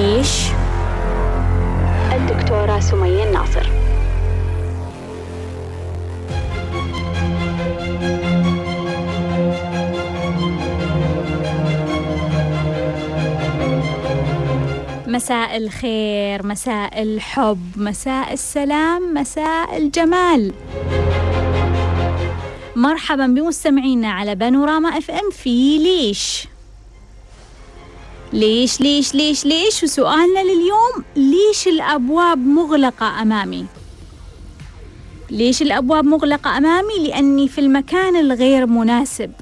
ليش؟ الدكتورة سمية الناصر. مساء الخير مساء الحب مساء السلام مساء الجمال. مرحبا بمستمعينا على بانوراما إف إم في ليش. ليش ليش ليش ليش؟ وسؤالنا لليوم ليش الأبواب مغلقة أمامي؟ ليش الأبواب مغلقة أمامي؟ لأني في المكان الغير مناسب.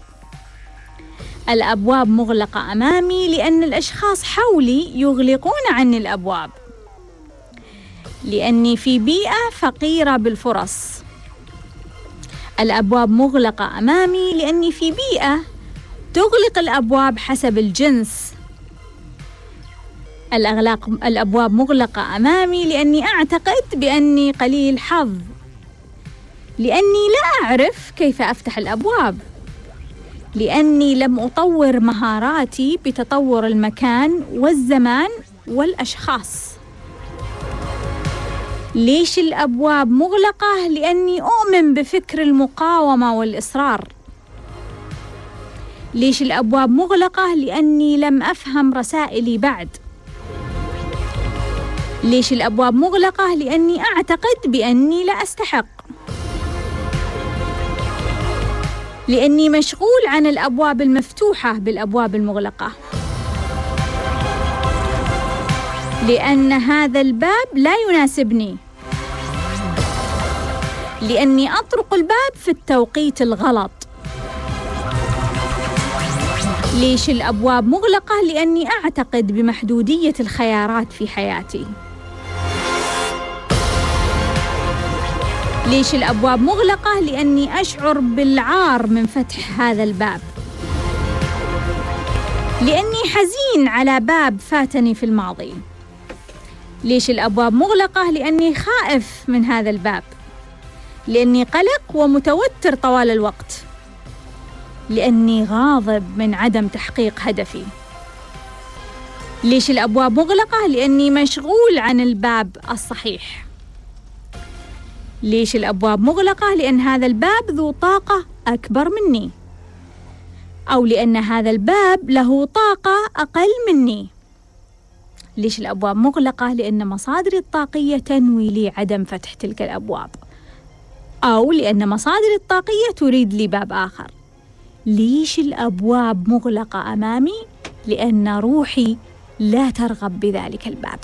الأبواب مغلقة أمامي لأن الأشخاص حولي يغلقون عني الأبواب. لأني في بيئة فقيرة بالفرص. الأبواب مغلقة أمامي لأني في بيئة تغلق الأبواب حسب الجنس. الأغلاق الأبواب مغلقة أمامي لأني أعتقد بأني قليل حظ. لأني لا أعرف كيف أفتح الأبواب. لأني لم أطور مهاراتي بتطور المكان والزمان والأشخاص. ليش الأبواب مغلقة؟ لأني أؤمن بفكر المقاومة والإصرار. ليش الأبواب مغلقة؟ لأني لم أفهم رسائلي بعد. ليش الأبواب مغلقة؟ لأني أعتقد بأني لا أستحق. لأني مشغول عن الأبواب المفتوحة بالأبواب المغلقة. لأن هذا الباب لا يناسبني. لأني أطرق الباب في التوقيت الغلط. ليش الأبواب مغلقة؟ لأني أعتقد بمحدودية الخيارات في حياتي. ليش الأبواب مغلقة؟ لأني أشعر بالعار من فتح هذا الباب لأني حزين على باب فاتني في الماضي ليش الأبواب مغلقة؟ لأني خائف من هذا الباب لأني قلق ومتوتر طوال الوقت لأني غاضب من عدم تحقيق هدفي ليش الأبواب مغلقة؟ لأني مشغول عن الباب الصحيح ليش الأبواب مغلقة؟ لأن هذا الباب ذو طاقة أكبر مني أو لأن هذا الباب له طاقة أقل مني ليش الأبواب مغلقة؟ لأن مصادري الطاقية تنوي لي عدم فتح تلك الأبواب أو لأن مصادري الطاقية تريد لي باب آخر ليش الأبواب مغلقة أمامي؟ لأن روحي لا ترغب بذلك الباب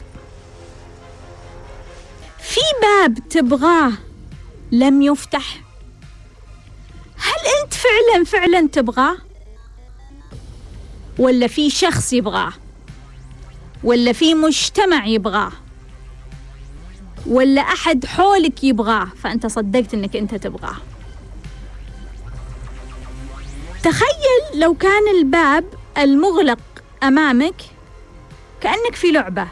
باب تبغاه لم يفتح هل أنت فعلا فعلا تبغاه؟ ولا في شخص يبغاه؟ ولا في مجتمع يبغاه؟ ولا أحد حولك يبغاه فأنت صدقت أنك أنت تبغاه تخيل لو كان الباب المغلق أمامك كأنك في لعبة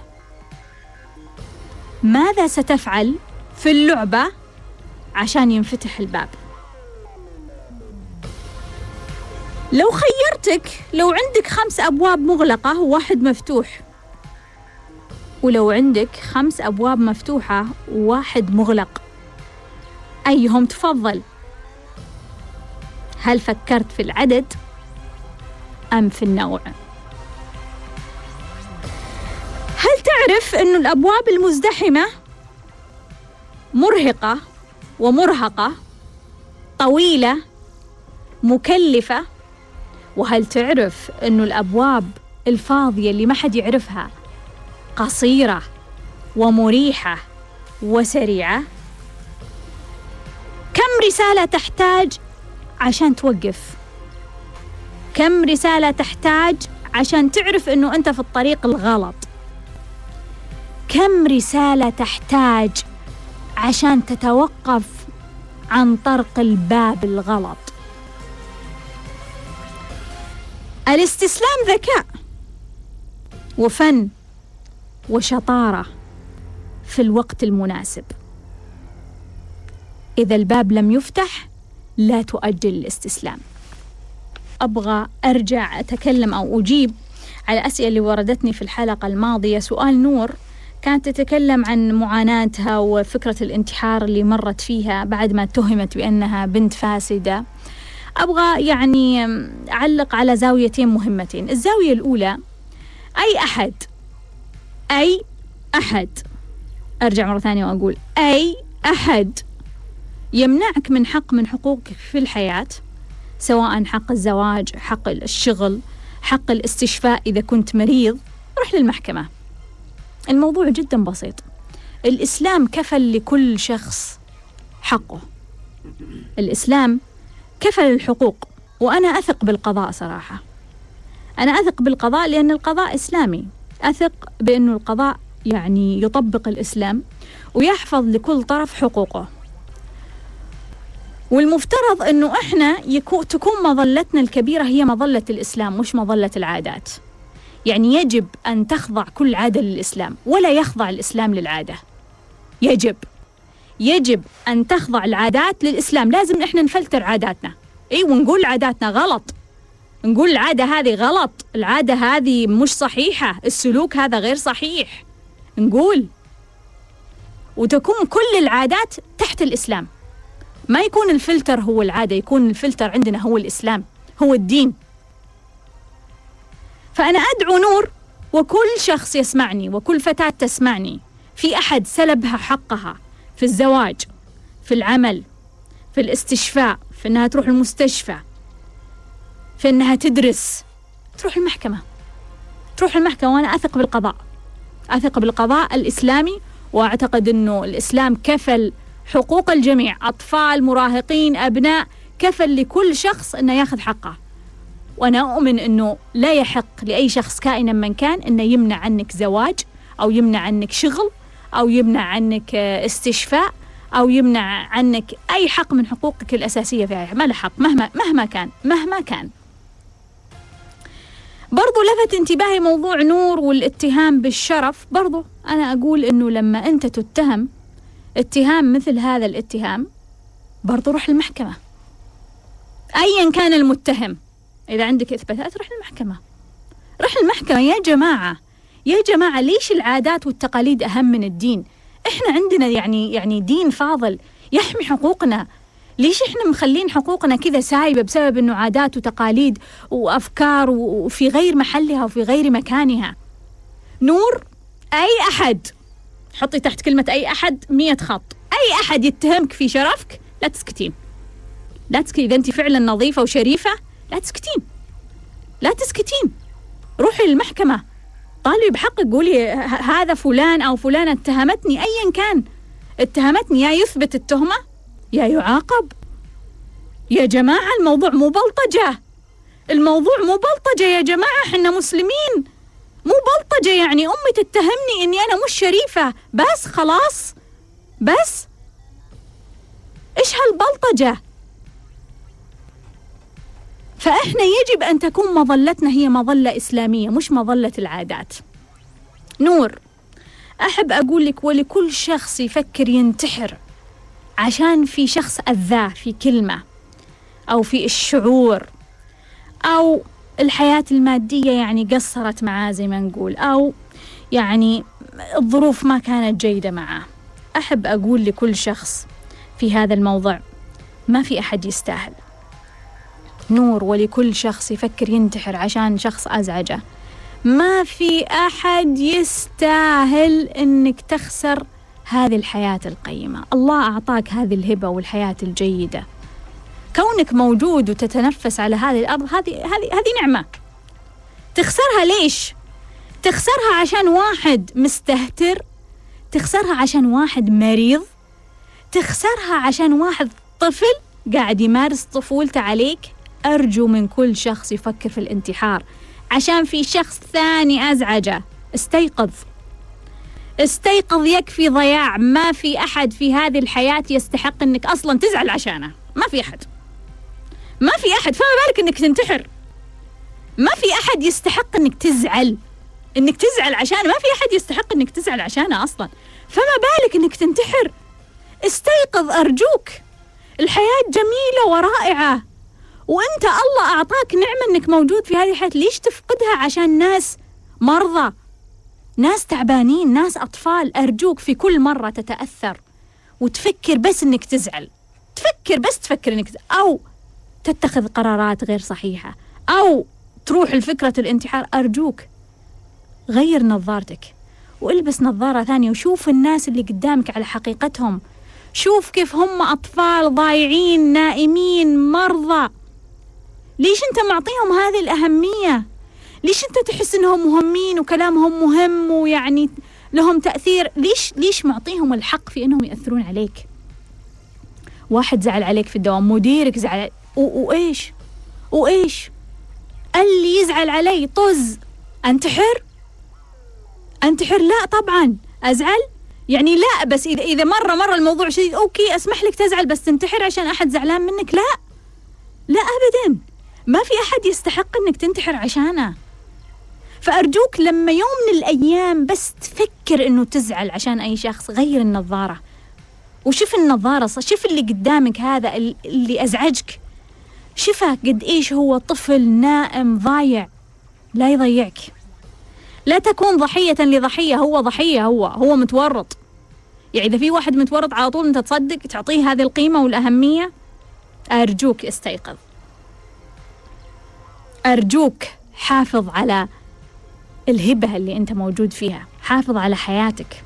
ماذا ستفعل في اللعبة عشان ينفتح الباب لو خيرتك لو عندك خمس أبواب مغلقة وواحد مفتوح ولو عندك خمس أبواب مفتوحة وواحد مغلق أيهم تفضل؟ هل فكرت في العدد أم في النوع؟ هل تعرف أن الأبواب المزدحمة مرهقة ومرهقة طويلة مكلفة؟ وهل تعرف أن الأبواب الفاضية اللي ما حد يعرفها قصيرة ومريحة وسريعة؟ كم رسالة تحتاج عشان توقف؟ كم رسالة تحتاج عشان تعرف أنه أنت في الطريق الغلط؟ كم رسالة تحتاج عشان تتوقف عن طرق الباب الغلط؟ الاستسلام ذكاء وفن وشطارة في الوقت المناسب. إذا الباب لم يفتح لا تؤجل الاستسلام. أبغى أرجع أتكلم أو أجيب على الأسئلة اللي وردتني في الحلقة الماضية. سؤال نور كانت تتكلم عن معاناتها وفكرة الانتحار اللي مرت فيها بعد ما اتهمت بأنها بنت فاسدة. أبغى يعني أعلق على زاويتين مهمتين. الزاوية الأولى أي أحد أي أحد أرجع مرة ثانية وأقول أي أحد يمنعك من حق من حقوقك في الحياة سواء حق الزواج حق الشغل حق الاستشفاء إذا كنت مريض روح للمحكمة. الموضوع جدا بسيط. الإسلام كفل لكل شخص حقه. الإسلام كفل الحقوق وأنا أثق بالقضاء صراحة. أنا أثق بالقضاء لأن القضاء إسلامي. أثق بأنه القضاء يعني يطبق الإسلام ويحفظ لكل طرف حقوقه. والمفترض أنه إحنا يكو تكون مظلتنا الكبيرة هي مظلة الإسلام مش مظلة العادات. يعني يجب أن تخضع كل عادة للإسلام ولا يخضع الإسلام للعادة. يجب. يجب أن تخضع العادات للإسلام. لازم إحنا نفلتر عاداتنا. أي ونقول عاداتنا غلط. نقول العادة هذه غلط. العادة هذه مش صحيحة. السلوك هذا غير صحيح. نقول. وتكون كل العادات تحت الإسلام. ما يكون الفلتر هو العادة يكون الفلتر عندنا هو الإسلام هو الدين. فأنا أدعو نور وكل شخص يسمعني وكل فتاة تسمعني. في أحد سلبها حقها في الزواج في العمل في الاستشفاء في أنها تروح المستشفى في أنها تدرس. تروح المحكمة. تروح المحكمة وأنا أثق بالقضاء. أثق بالقضاء الإسلامي وأعتقد أنه الإسلام كفل حقوق الجميع أطفال مراهقين أبناء كفل لكل شخص أنه ياخذ حقه. وأنا أؤمن أنه لا يحق لأي شخص كائنا من كان أنه يمنع عنك زواج أو يمنع عنك شغل أو يمنع عنك استشفاء أو يمنع عنك أي حق من حقوقك الأساسية في ما له حق. مهما مهما كان مهما كان. برضو لفت انتباهي موضوع نور والاتهام بالشرف. برضو أنا أقول أنه لما أنت تتهم اتهام مثل هذا الاتهام برضو روح المحكمة. أيا كان المتهم. إذا عندك إثباتات روح المحكمة. روح المحكمة يا جماعة. يا جماعة ليش العادات والتقاليد أهم من الدين؟ إحنا عندنا يعني يعني دين فاضل يحمي حقوقنا. ليش إحنا مخلين حقوقنا كذا سايبة بسبب إنه عادات وتقاليد وأفكار وفي غير محلها وفي غير مكانها؟ نور أي أحد. حطي تحت كلمة أي أحد مية خط. أي أحد يتهمك في شرفك لا تسكتين. لا تسكتين. إذا أنت فعلا نظيفة وشريفة لا تسكتين. لا تسكتين. روحي للمحكمة. طالبي بحقك قولي هذا فلان أو فلانة اتهمتني. أيا كان. اتهمتني. يا يثبت التهمة يا يعاقب. يا جماعة الموضوع مو بلطجة. الموضوع مو بلطجة يا جماعة إحنا مسلمين. مو بلطجة يعني أمي تتهمني إني أنا مش شريفة. بس خلاص. بس. إيش هالبلطجة؟ فإحنا يجب أن تكون مظلتنا هي مظلة إسلامية مش مظلة العادات. نور أحب أقول لك ولكل شخص يفكر ينتحر عشان في شخص أذاه في كلمة أو في الشعور أو الحياة المادية يعني قصرت معاه زي ما نقول أو يعني الظروف ما كانت جيدة معاه. أحب أقول لكل شخص في هذا الموضوع ما في أحد يستاهل. نور ولكل شخص يفكر ينتحر عشان شخص أزعجه. ما في أحد يستاهل إنك تخسر هذه الحياة القيمة. الله أعطاك هذه الهبة والحياة الجيدة. كونك موجود وتتنفس على هذه الأرض هذه هذه هذه نعمة. تخسرها ليش؟ تخسرها عشان واحد مستهتر. تخسرها عشان واحد مريض. تخسرها عشان واحد طفل قاعد يمارس طفولته عليك. أرجو من كل شخص يفكر في الانتحار عشان في شخص ثاني أزعجه. استيقظ. استيقظ يكفي ضياع. ما في أحد في هذه الحياة يستحق أنك أصلا تزعل عشانه. ما في أحد. ما في أحد. فما بالك أنك تنتحر. ما في أحد يستحق أنك تزعل. أنك تزعل عشانه. ما في أحد يستحق أنك تزعل عشانه أصلا. فما بالك أنك تنتحر. استيقظ. أرجوك. الحياة جميلة ورائعة. وأنت الله أعطاك نعمة إنك موجود في هذه الحياة. ليش تفقدها؟ عشان ناس مرضى. ناس تعبانين ناس أطفال. أرجوك في كل مرة تتأثر وتفكر بس إنك تزعل. تفكر بس تفكر إنك أو تتخذ قرارات غير صحيحة أو تروح لفكرة الانتحار. أرجوك غير نظارتك والبس نظارة ثانية وشوف الناس اللي قدامك على حقيقتهم. شوف كيف هم أطفال ضايعين نائمين مرضى. ليش انت معطيهم هذه الأهمية؟ ليش انت تحس انهم مهمين وكلامهم مهم ويعني لهم تأثير؟ ليش ليش معطيهم الحق في انهم يأثرون عليك؟ واحد زعل عليك في الدوام مديرك زعل وايش وايش اللي يزعل علي طز. انتحر انتحر لا طبعا. أزعل؟ يعني لا بس إذا إذا مرة مرة الموضوع شديد أوكي أسمح لك تزعل بس تنتحر عشان أحد زعلان منك؟ لا. لا ابدا. ما في أحد يستحق إنك تنتحر عشانه. فأرجوك لما يوم من الأيام بس تفكر إنه تزعل عشان أي شخص غير النظارة. وشوف النظارة شوف اللي قدامك هذا اللي أزعجك. شفه قد إيش هو طفل نائم ضايع. لا يضيعك. لا تكون ضحية لضحية هو ضحية هو هو متورط. يعني إذا في واحد متورط على طول أنت تصدق تعطيه هذه القيمة والأهمية؟ أرجوك استيقظ. أرجوك حافظ على الهبة اللي أنت موجود فيها. حافظ على حياتك.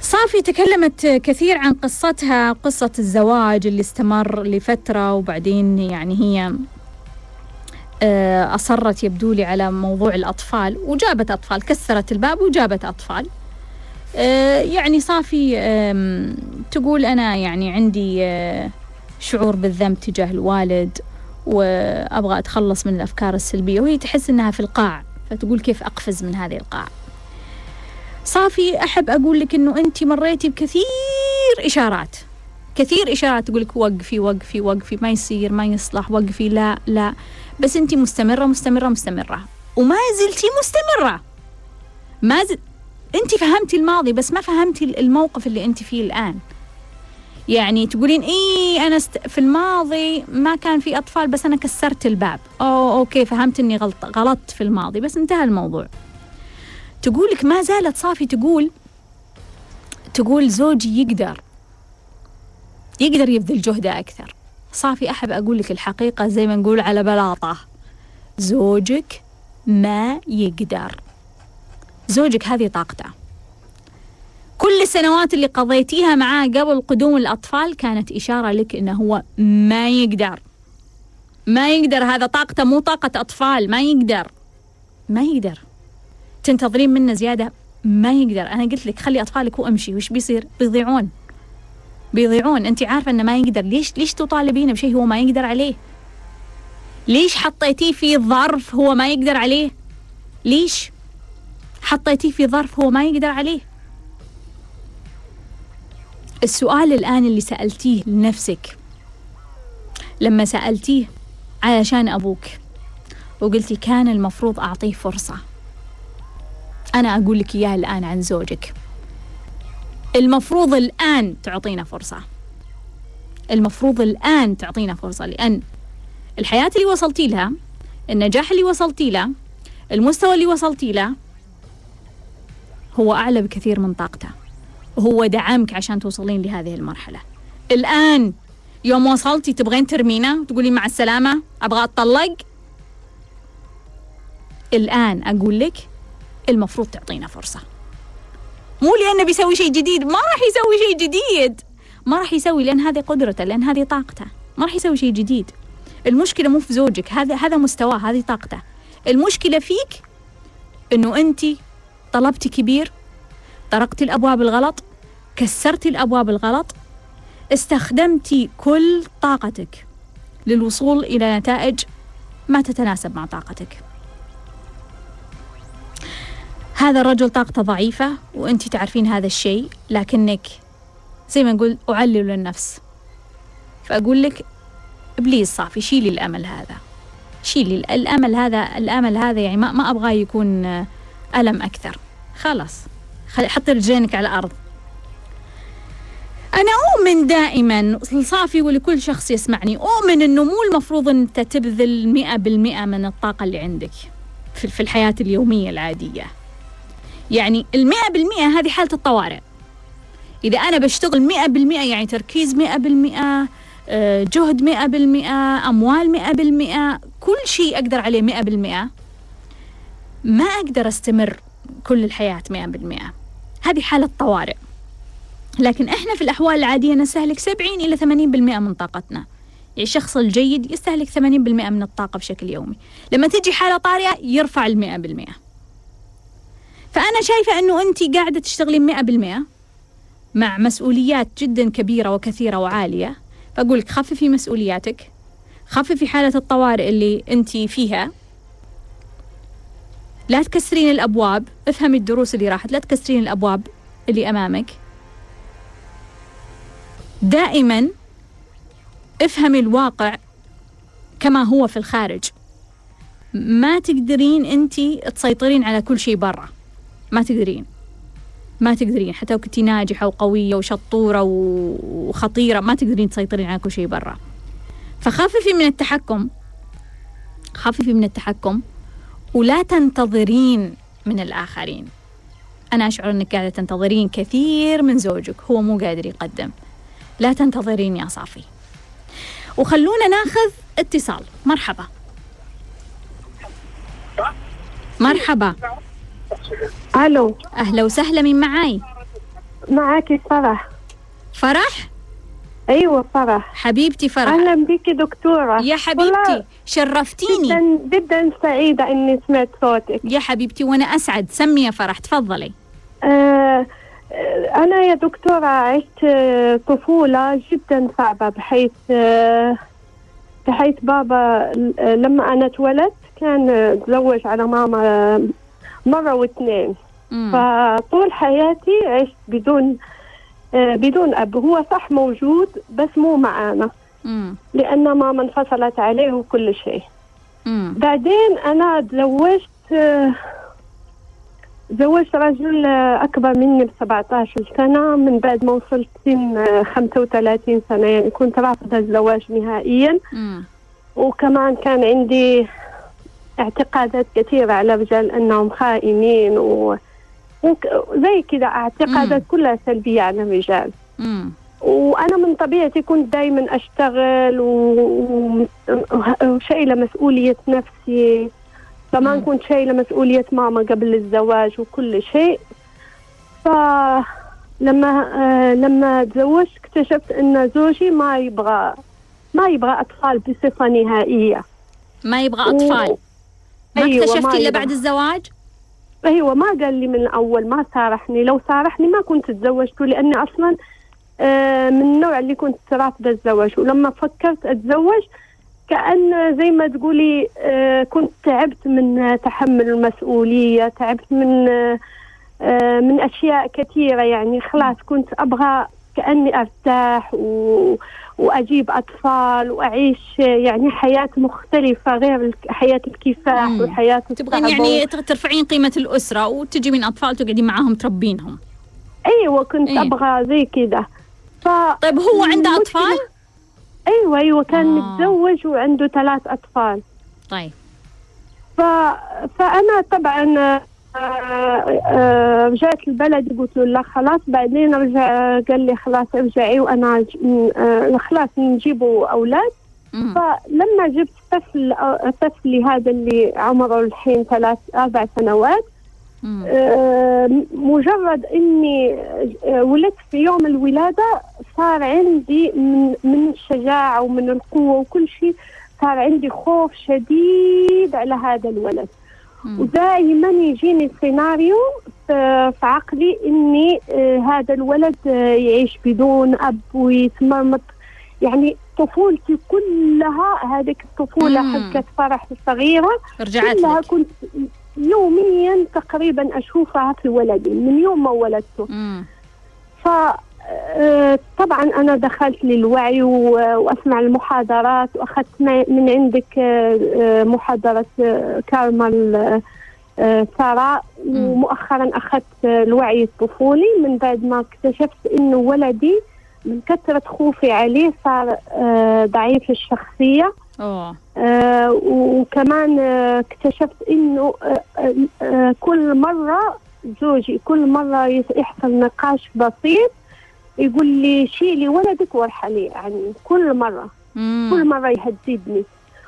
صافي تكلمت كثير عن قصتها قصة الزواج اللي استمر لفترة وبعدين يعني هي آه، أصرت يبدو لي على موضوع الأطفال وجابت أطفال كسرت الباب وجابت أطفال. آه، يعني صافي تقول أنا يعني عندي آه، شعور بالذنب تجاه الوالد وأبغى أتخلص من الأفكار السلبية وهي تحس أنها في القاع فتقول كيف أقفز من هذه القاع؟ صافي أحب أقول لك أنه أنت مريتي بكثير إشارات. كثير إشارات تقول لك وقفي وقفي وقفي ما يصير ما يصلح وقفي لا لا. بس أنت مستمرة مستمرة مستمرة. وما زلتي مستمرة. ما زل... أنت فهمتي الماضي بس ما فهمتي الموقف اللي أنت فيه الآن. يعني تقولين إيه أنا است... في الماضي ما كان في أطفال بس أنا كسرت الباب. أو okay فهمت إني غلط غلطت في الماضي بس انتهى الموضوع. تقولك ما زالت صافي تقول تقول زوجي يقدر يقدر يبذل جهده أكثر. صافي أحب أقول لك الحقيقة زي ما نقول على بلاطة. زوجك ما يقدر. زوجك هذه طاقته. كل السنوات اللي قضيتيها معاه قبل قدوم الأطفال كانت إشارة لك إنه هو ما يقدر. ما يقدر هذا طاقته مو طاقة أطفال ما يقدر. ما يقدر. تنتظرين منه زيادة؟ ما يقدر. أنا قلت لك خلي أطفالك وأمشي وش بيصير؟ بيضيعون. بيضيعون. أنت عارفة إنه ما يقدر. ليش ليش تطالبينه بشيء هو ما يقدر عليه؟ ليش حطيتيه في ظرف هو ما يقدر عليه؟ ليش حطيتيه في ظرف هو ما يقدر عليه؟ السؤال الآن اللي سألتيه لنفسك لما سألتيه علشان أبوك وقلتي كان المفروض أعطيه فرصة أنا أقول لك إياها الآن عن زوجك. المفروض الآن تعطينا فرصة. المفروض الآن تعطينا فرصة لأن الحياة اللي وصلتي لها النجاح اللي وصلتي له المستوى اللي وصلتي له هو أعلى بكثير من طاقته. وهو دعمك عشان توصلين لهذه المرحلة. الآن يوم وصلتي تبغين ترمينا؟ وتقولي مع السلامة أبغى أتطلق؟ الآن أقول لك المفروض تعطينا فرصة. مو لأنه بيسوي شيء جديد ما راح يسوي شيء جديد. ما راح يسوي لأن هذه قدرته لأن هذه طاقته. ما راح يسوي شيء جديد. المشكلة مو في زوجك هذا هذا مستواه هذه طاقته. المشكلة فيك إنه انت طلبتي كبير طرقتي الأبواب الغلط كسرتي الأبواب الغلط؟ استخدمتي كل طاقتك للوصول إلى نتائج ما تتناسب مع طاقتك. هذا الرجل طاقته ضعيفة وأنت تعرفين هذا الشيء لكنك زي ما نقول أعلل النفس. فأقول لك بليز صافي شيلي الأمل هذا. شيلي الأمل هذا الأمل هذا يعني ما, ما أبغاه يكون ألم أكثر. خلاص حطي رجلينك على الأرض. أنا أؤمن دائما صافي ولكل شخص يسمعني أؤمن أنه مو المفروض أن أنت تبذل مئة بالمئة من الطاقة اللي عندك في الحياة اليومية العادية. يعني المئة بالمئة هذه حالة الطوارئ. إذا أنا بشتغل مئة بالمئة يعني تركيز مئة بالمئة آه، جهد مئة بالمئة أموال مئة بالمئة كل شيء أقدر عليه مئة بالمئة ما أقدر أستمر كل الحياة مئة بالمئة. هذه حالة طوارئ لكن إحنا في الأحوال العادية نستهلك 70 إلى 80% من طاقتنا. يعني الشخص الجيد يستهلك 80% من الطاقة بشكل يومي. لما تجي حالة طارئة يرفع المئة بالمئة. فأنا شايفة أنه أنت قاعدة تشتغلين مئة بالمئة مع مسؤوليات جدا كبيرة وكثيرة وعالية. فأقول لك خففي مسؤولياتك خففي حالة الطوارئ اللي أنت فيها. لا تكسرين الأبواب افهمي الدروس اللي راحت لا تكسرين الأبواب اللي أمامك. دائما افهمي الواقع كما هو في الخارج. ما تقدرين انت تسيطرين على كل شيء برا. ما تقدرين. ما تقدرين. حتى لو كنتي ناجحة وقوية وشطورة وخطيرة ما تقدرين تسيطرين على كل شيء برا. فخففي من التحكم. خففي من التحكم. ولا تنتظرين من الآخرين. أنا أشعر أنك قاعدة تنتظرين كثير من زوجك. هو مو قادر يقدم. لا تنتظرين يا صافي. وخلونا ناخذ اتصال. مرحبا. مرحبا. ألو. أهلا وسهلا من معاي؟ معك فرح. فرح؟ أيوه فرح. حبيبتي فرح. أهلا بك دكتورة. يا حبيبتي شرفتيني. جدا جدا سعيدة إني سمعت صوتك. يا حبيبتي وأنا أسعد. سمي يا فرح تفضلي. أنا يا دكتورة عشت آه، طفولة جدا صعبة بحيث آه، بحيث بابا آه، لما أنا اتولدت كان تزوج على ماما مرة واثنين. فطول حياتي عشت بدون بدون أب. هو صح موجود بس مو معانا. لأن ماما انفصلت عليه وكل شيء. بعدين أنا تزوجت تزوجت رجل أكبر مني ب 17 سنة من بعد ما وصلت سن 35 سنة يعني كنت رافضة الزواج نهائيا م. وكمان كان عندي اعتقادات كثيرة على رجال أنهم خائنين و... وزي كذا اعتقادات م. كلها سلبية على الرجال وأنا من طبيعتي كنت دائما أشتغل وشايلة مسؤولية نفسي كمان كنت شايلة مسؤولية ماما قبل الزواج وكل شيء. فلما آه لما تزوجت اكتشفت إن زوجي ما يبغى ما يبغى أطفال بصفة نهائية. ما يبغى أطفال. و... ما أيوة اكتشفتي إلا بعد الزواج؟ أيوه ما قال لي من الأول ما سارحني. لو سارحني ما كنت تزوجته لأني أصلا آه من النوع اللي كنت رافضة الزواج. ولما فكرت أتزوج كأن زي ما تقولي آه، كنت تعبت من تحمل المسؤولية تعبت من آه، من أشياء كثيرة يعني خلاص كنت أبغى كأني أرتاح و... وأجيب أطفال وأعيش يعني حياة مختلفة غير حياة الكفاح مم. وحياة تبغين يعني ترفعين قيمة الأسرة وتجي من أطفال تقعدين معاهم تربينهم أيوة كنت أيه. أبغى زي كذا ف... طيب هو عنده أطفال؟ أيوه أيوه كان آه. متزوج وعنده ثلاث أطفال. طيب. ف... فأنا طبعا آه، آه، رجعت البلد قلت له لا خلاص بعدين رجع قال لي خلاص ارجعي وأنا آه، خلاص نجيبوا أولاد. فلما جبت طفل طفلي هذا اللي عمره الحين ثلاث أربع سنوات مجرد إني آه، ولدت في يوم الولادة صار عندي من من الشجاعة ومن القوة وكل شيء صار عندي خوف شديد على هذا الولد. ودائما يجيني سيناريو في عقلي إني آه، هذا الولد يعيش بدون أب ويتمرمط يعني طفولتي كلها هذيك الطفولة حقت فرح الصغيره رجعت كلها لك. كنت يوميا تقريبا أشوفها في ولدي من يوم ما ولدته. ف آه، طبعا أنا دخلت للوعي وأسمع المحاضرات وأخذت من عندك آه، آه، محاضرة كارما ثراء ومؤخرا أخذت الوعي الطفولي. من بعد ما اكتشفت انه ولدي من كثرة خوفي عليه صار ضعيف الشخصية. أوه آه، وكمان آه، اكتشفت إنه آه، آه، آه، كل مرة زوجي كل مرة يس- يحصل نقاش بسيط يقول لي شيلي ولدك وارحلي عني كل مرة مم. كل مرة يهددني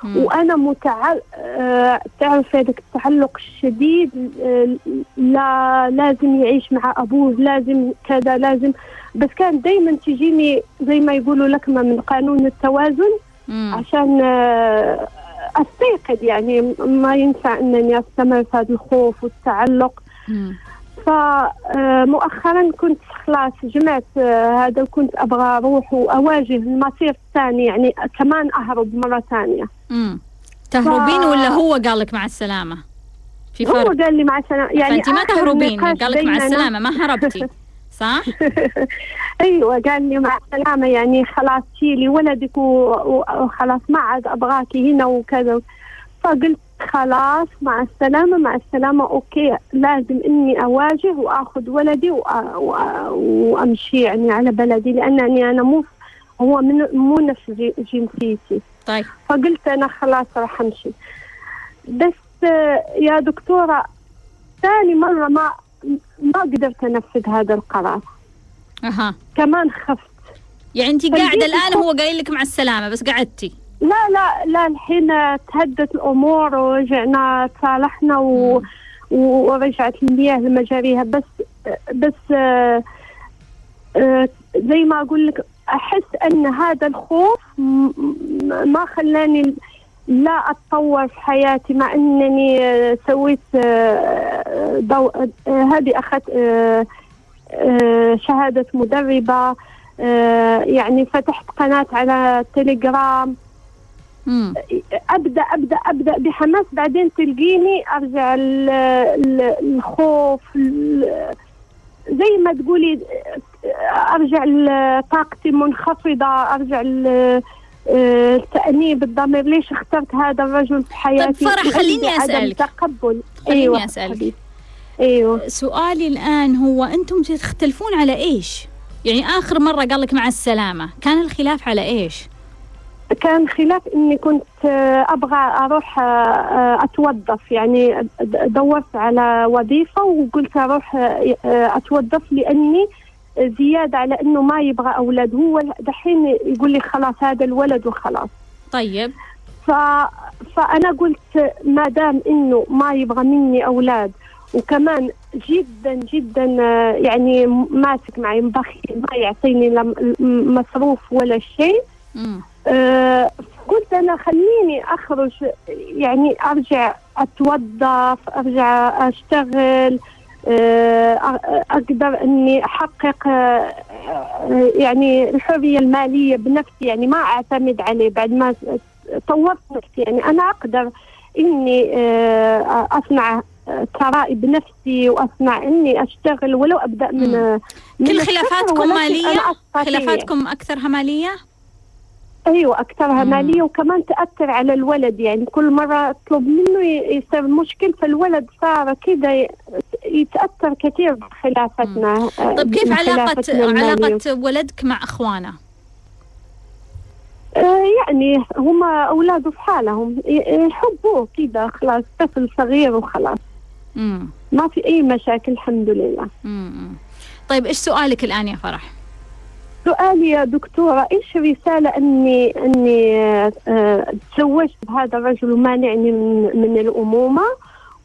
مم. وأنا متعل آه، تعرف هذاك التعلق الشديد آه، لا لازم يعيش مع أبوه لازم كذا لازم بس كان دائما تجيني زي ما يقولوا لكمة من قانون التوازن. عشان آه، استيقظ يعني ما ينفع إنني أستمر في هذا الخوف والتعلق. فمؤخرا كنت خلاص جمعت آه، هذا وكنت أبغى أروح وأواجه المصير الثاني يعني كمان أهرب مرة ثانية. تهربين ف- ولا هو قال لك مع السلامة؟ في هو فرق؟ قال لي مع السلامة. يعني فأنت ما تهربين قال لك مع السلامة ما هربتي. صح؟ أيوه قال لي مع السلامة يعني خلاص شيلي ولدك وخلاص ما عاد أبغاكي هنا وكذا. فقلت خلاص مع السلامة مع السلامة أوكي لازم إني أواجه وأخذ ولدي وأ- وأ- وأمشي يعني على بلدي لأنني أنا مو هو من مو نفس جنسيتي. طيب. فقلت أنا خلاص راح أمشي. بس آه، يا دكتورة ثاني مرة ما ما قدرت أنفذ هذا القرار. أها. كمان خفت. يعني قاعدة الآن الخوف- هو قايل لك مع السلامة بس قعدتي. لا لا لا الحين تهدت الأمور ورجعنا تصالحنا و... ورجعت المياه لمجاريها. بس بس آه، آه، زي ما أقول لك أحس أن هذا الخوف ما خلاني لا أتطور في حياتي مع أنني آه، سويت آه، دو... آه، هذه أخذت شهادة مدربة يعني فتحت قناة على تليجرام مم. أبدأ أبدأ أبدأ بحماس بعدين تلقيني أرجع ال- ال- الخوف ال- زي ما تقولي أرجع طاقتي منخفضه أرجع ل- آه، الضمير ليش اخترت هذا الرجل في حياتي فرح، عندي خليني عدم أسألك. تقبل خليني أيوه أسألك. حبيبي. أيوه سؤالي الآن هو أنتم تختلفون على إيش؟ يعني آخر مرة قال لك مع السلامة كان الخلاف على إيش؟ كان خلاف إني كنت آه، أبغى أروح آه، أتوظف يعني دورت على وظيفة وقلت أروح أتوظف لأني زيادة على إنه ما يبغى أولاد. هو دحين يقول لي خلاص هذا الولد وخلاص. طيب. ف... فأنا قلت ما دام إنه ما يبغى مني أولاد وكمان جدا جدا يعني ماسك معي بخيل ما يعطيني مصروف ولا شيء. آه، قلت أنا خليني أخرج يعني أرجع أتوظف أرجع أشتغل. أقدر أني أحقق آه، آه، يعني الحرية المالية بنفسي يعني ما أعتمد عليه بعد ما طورت نفسي يعني أنا أقدر إني آه، أصنع آه، ثرائي بنفسي وأصنع إني أشتغل ولو أبدأ من. من كل خلافاتكم أستطيع. خلافاتكم أكثرها مالية؟ أيوه أكثرها مم. مالية وكمان تأثر على الولد يعني كل مرة أطلب منه يصير مشكل فالولد صار كذا يتأثر كثير بخلافاتنا آه، طيب كيف علاقة بخلافتنا المالية. علاقة ولدك مع أخوانه؟ آه يعني هم اولاده في حالهم ي- يحبوه كذا خلاص طفل صغير وخلاص مم. ما في أي مشاكل الحمد لله مم. طيب إيش سؤالك الآن يا فرح؟ سؤالي يا دكتورة إيش رسالة أني أني آه، تزوجت بهذا الرجل ومانعني من من الأمومة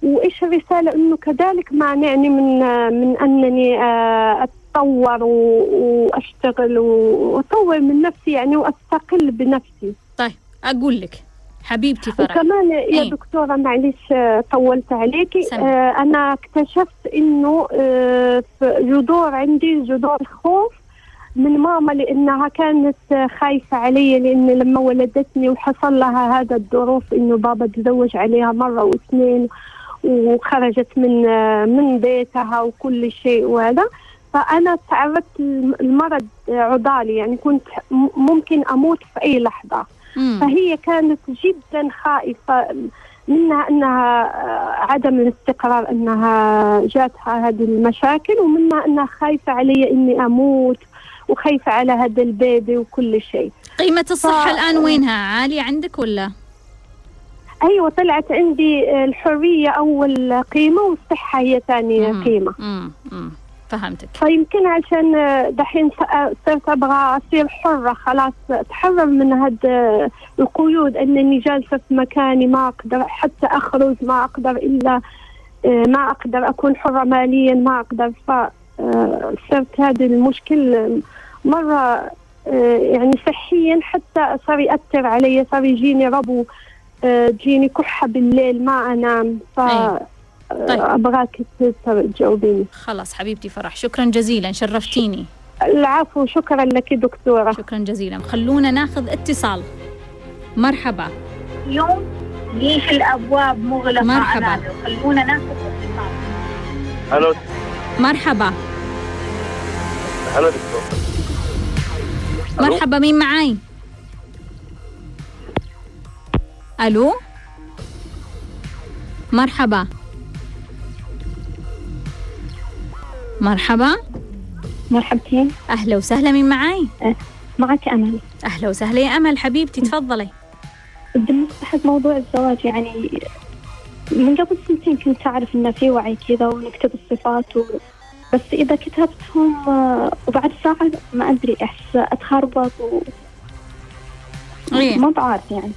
وإيش الرسالة؟ أنه كذلك مانعني من من أنني آه، أتطور و- وأشتغل و- وأطور من نفسي يعني وأستقل بنفسي. طيب أقول لك حبيبتي فرح. وكمان يا إيه. دكتورة معلش آه، طولت عليكي. آه أنا اكتشفت إنه آه في جذور عندي جذور خوف من ماما لأنها كانت آه، خايفة علي لأن لما ولدتني وحصل لها هذا الظروف إنه بابا تزوج عليها مرة واثنين. وخرجت من من بيتها وكل شيء وهذا فأنا تعرضت المرض عضالي يعني كنت ممكن أموت في أي لحظة مم. فهي كانت جدا خائفة منها أنها عدم الاستقرار أنها جاتها هذه المشاكل ومنها أنها خايفة علي إني أموت وخايفة على هذا البيبي وكل شيء قيمة الصحة الآن وينها عالية عندك ولا؟ أيوة طلعت عندي الحرية أول قيمة والصحة هي ثاني قيمة مم. مم. فهمتك فيمكن عشان دحين صرت أبغى أصير حرة خلاص أتحرر من هذا القيود إنني جالسة في مكاني ما أقدر حتى أخرج ما أقدر إلا ما أقدر أكون حرة ماليا ما أقدر فصرت هذا المشكل مرة يعني صحيا حتى صار يأثر علي صار يجيني ربو تجيني كحة بالليل ما أنام ف. طيب. أبغاك تجاوبيني. خلاص حبيبتي فرح شكرا جزيلا شرفتيني. العفو شكرا لك دكتورة. شكرا جزيلا. خلونا ناخذ اتصال. مرحبا. يوم ليش الأبواب مغلقة مرحبا. على خلونا ناخذ اتصال. ألو. مرحبا. هلا دكتور؟ مرحبا مين معاي؟ ألو؟ مرحبا. مرحبا. مرحبتين. أهلا وسهلا مين معاي؟ معك أمل. أهلا وسهلا يا أمل حبيبتي تفضلي. بالنسبة حق موضوع الزواج يعني من قبل سنتين كنت أعرف إنه في وعي كذا ونكتب الصفات و... بس إذا كتبتهم آه، وبعد ساعة ما أدري أحس أتخربط و... إيه. ما بعرف يعني.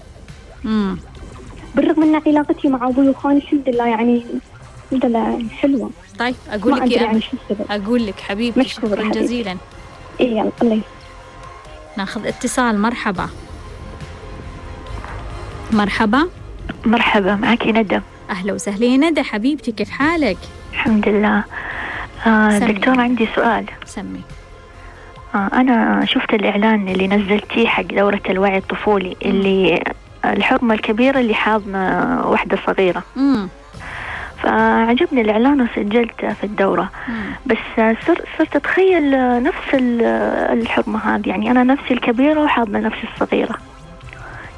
امم بالرغم إن علاقتي مع أبوي وأخواني الحمد لله يعني الحمد لله حلوة. طيب أقول لك يا يعني أقول لك حبيبتي مشكورة شكرا حبيبتي. جزيلا. إيه يلا الله يسلمك. ناخذ اتصال مرحبا. مرحبا. مرحبا معك ندى. أهلا وسهلا يا ندى حبيبتي كيف حالك؟ الحمد لله. آه سمي. دكتور عندي سؤال. سمي. آه أنا شفت الإعلان اللي نزلتيه حق دورة الوعي الطفولي اللي الحرمة الكبيرة اللي حاضنة واحدة صغيرة. امم فعجبني الإعلان وسجلت في الدورة. أمم. بس صرت صرت أتخيل نفس ال- الحرمة هذه. يعني أنا نفسي الكبيرة وحاضنة نفسي الصغيرة.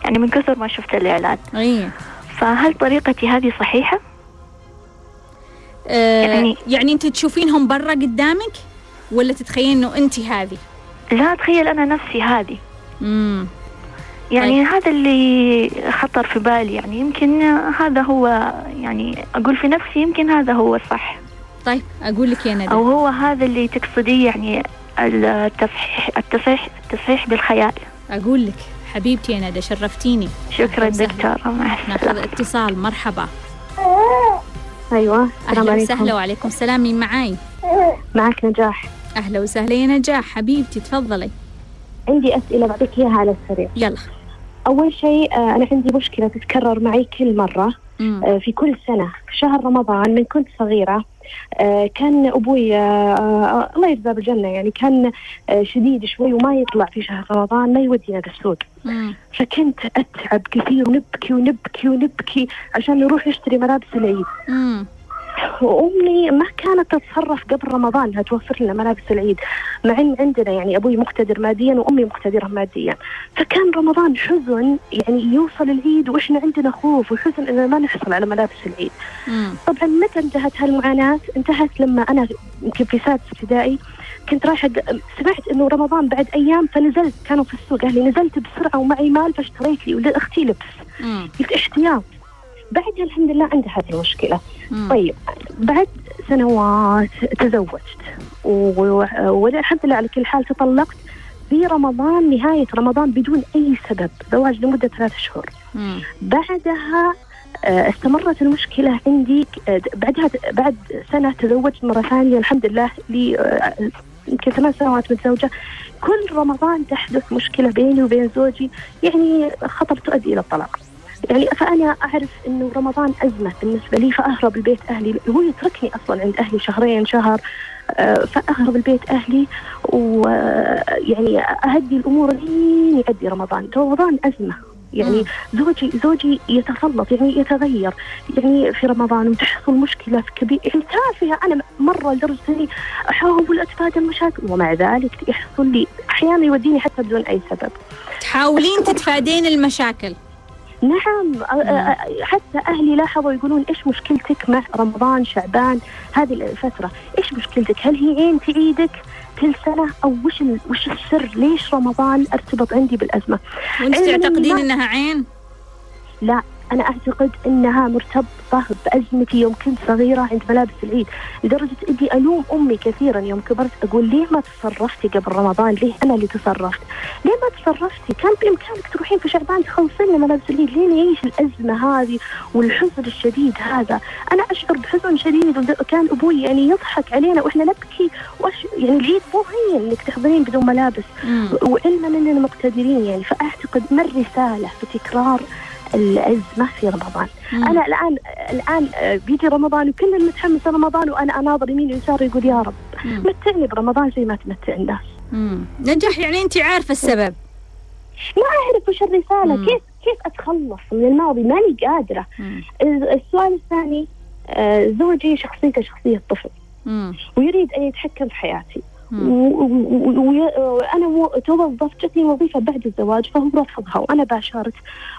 يعني من كثر ما شفت الإعلان. إيه فهل طريقتي هذه صحيحة؟ آه يعني يعني- أنت تشوفينهم برا قدامك ولا تتخيلين إنه أنت هذه؟ لا أتخيل أنا نفسي هذه. امم يعني طيب. هذا اللي خطر في بالي يعني يمكن هذا هو يعني أقول في نفسي يمكن هذا هو الصح. طيب أقول لك يا ندى. أو هو هذا اللي تقصديه يعني التصحيح التصحيح التصحيح بالخيال. أقول لك حبيبتي يا ندى شرفتيني. شكرا أهلا. دكتورة مع ناخذ اتصال مرحبا. أيوه السلام أهلا عليكم. وسهلا وعليكم السلام مين معاي؟ معك نجاح. أهلا وسهلا يا نجاح حبيبتي تفضلي. عندي أسئلة بعطيك إياها على السريع. يلا. أول شيء آه، أنا عندي مشكلة تتكرر معي كل مرة آه، في كل سنة في شهر رمضان من كنت صغيرة آه، كان أبوي الله يجزاه بالجنة يعني كان شديد شوي وما يطلع في شهر رمضان ما يودينا امم فكنت أتعب كثير ونبكي ونبكي ونبكي عشان نروح نشتري ملابس العيد. وامي ما كانت تتصرف قبل رمضان إنها توفر لنا ملابس العيد مع إن عندنا يعني أبوي مقتدر ماديا وأمي مقتدرة ماديا. فكان رمضان حزن يعني يوصل العيد وإحنا عندنا خوف وحزن ان ما نحصل على ملابس العيد. امم طبعا متى انتهت هالمعاناة؟ انتهت لما أنا يمكن في سادس ابتدائي كنت رايحة سمعت إنه رمضان بعد أيام فنزلت كانوا في السوق أهلي نزلت بسرعة ومعي مال فاشتريت لي ولأختي لبس. قلت احتياط بعدها الحمد لله عندها هذه المشكلة أمم. طيب بعد سنوات تزوجت والحمد لله على كل حال تطلقت في رمضان نهاية رمضان بدون أي سبب زواج لمدة ثلاث شهور أمم. بعدها آه، استمرت المشكلة عندي آه، بعدها بعد سنة تزوجت مرة ثانية الحمد لله لي آه، يمكن ثمان سنوات متزوجة كل رمضان تحدث مشكلة بيني وبين زوجي يعني خطر تؤدي إلى الطلاق يعني فأنا أعرف إنه رمضان أزمة بالنسبة لي فأهرب البيت أهلي. هو يتركني أصلا عند أهلي شهرين شهر. آه، فأهرب البيت أهلي. ويعني أهدي الأمور لين يعدي رمضان. رمضان أزمة. يعني. زوجي زوجي يتسلط يعني يتغير. يعني في رمضان وتحصل مشكلة في كبير يعني تافهة. أنا مرة لدرجة إني أحاول أتفادى المشاكل ومع ذلك يحصل لي أحيانا يوديني حتى بدون أي سبب. تحاولين تتفادين المشاكل. نعم أ- حتى أهلي لاحظوا يقولون إيش مشكلتك مع رمضان شعبان هذه الفترة؟ إيش مشكلتك؟ هل هي عين في إيدك كل سنة؟ أو وش وش السر؟ ليش رمضان أرتبط عندي بالأزمة؟ وأنت تعتقدين إنها عين؟ لا. أنا أعتقد أنها مرتبطة بأزمتي يوم كنت صغيرة عند ملابس العيد لدرجة أني ألوم أمي كثيرا يوم كبرت أقول ليه ما تصرفتي قبل رمضان؟ ليه أنا اللي تصرفت؟ ليه ما تصرفتي؟ كان بإمكانك تروحين في شعبان تخلصين لنا ملابس العيد ليه نعيش الأزمة هذه والحزن الشديد هذا؟ أنا أشعر بحزن شديد وكان أبوي يعني يضحك علينا وإحنا نبكي وأش... يعني العيد مو هين إنك تحضرين بدون ملابس. وعلما اننا مقتدرين يعني فأعتقد ما الرسالة في تكرار الازمه في رمضان مم. أنا الان الآن آه، بيجي رمضان وكل متحمس رمضان وأنا أناظر يمين ويسار يقول يا رب مم. متعني برمضان زي ما تمتع الناس مم. نجاح يعني أنت عارفة السبب ما أعرف وش الرسالة مم. كيف كيف أتخلص من الماضي ماني قادرة مم. السؤال الثاني آه، زوجي شخصيته شخصية طفل مم. ويريد أن يتحكم في حياتي مم. و- و- وأنا مو- توظفت جتني وظيفة بعد الزواج فهو رفضها وأنا باشرت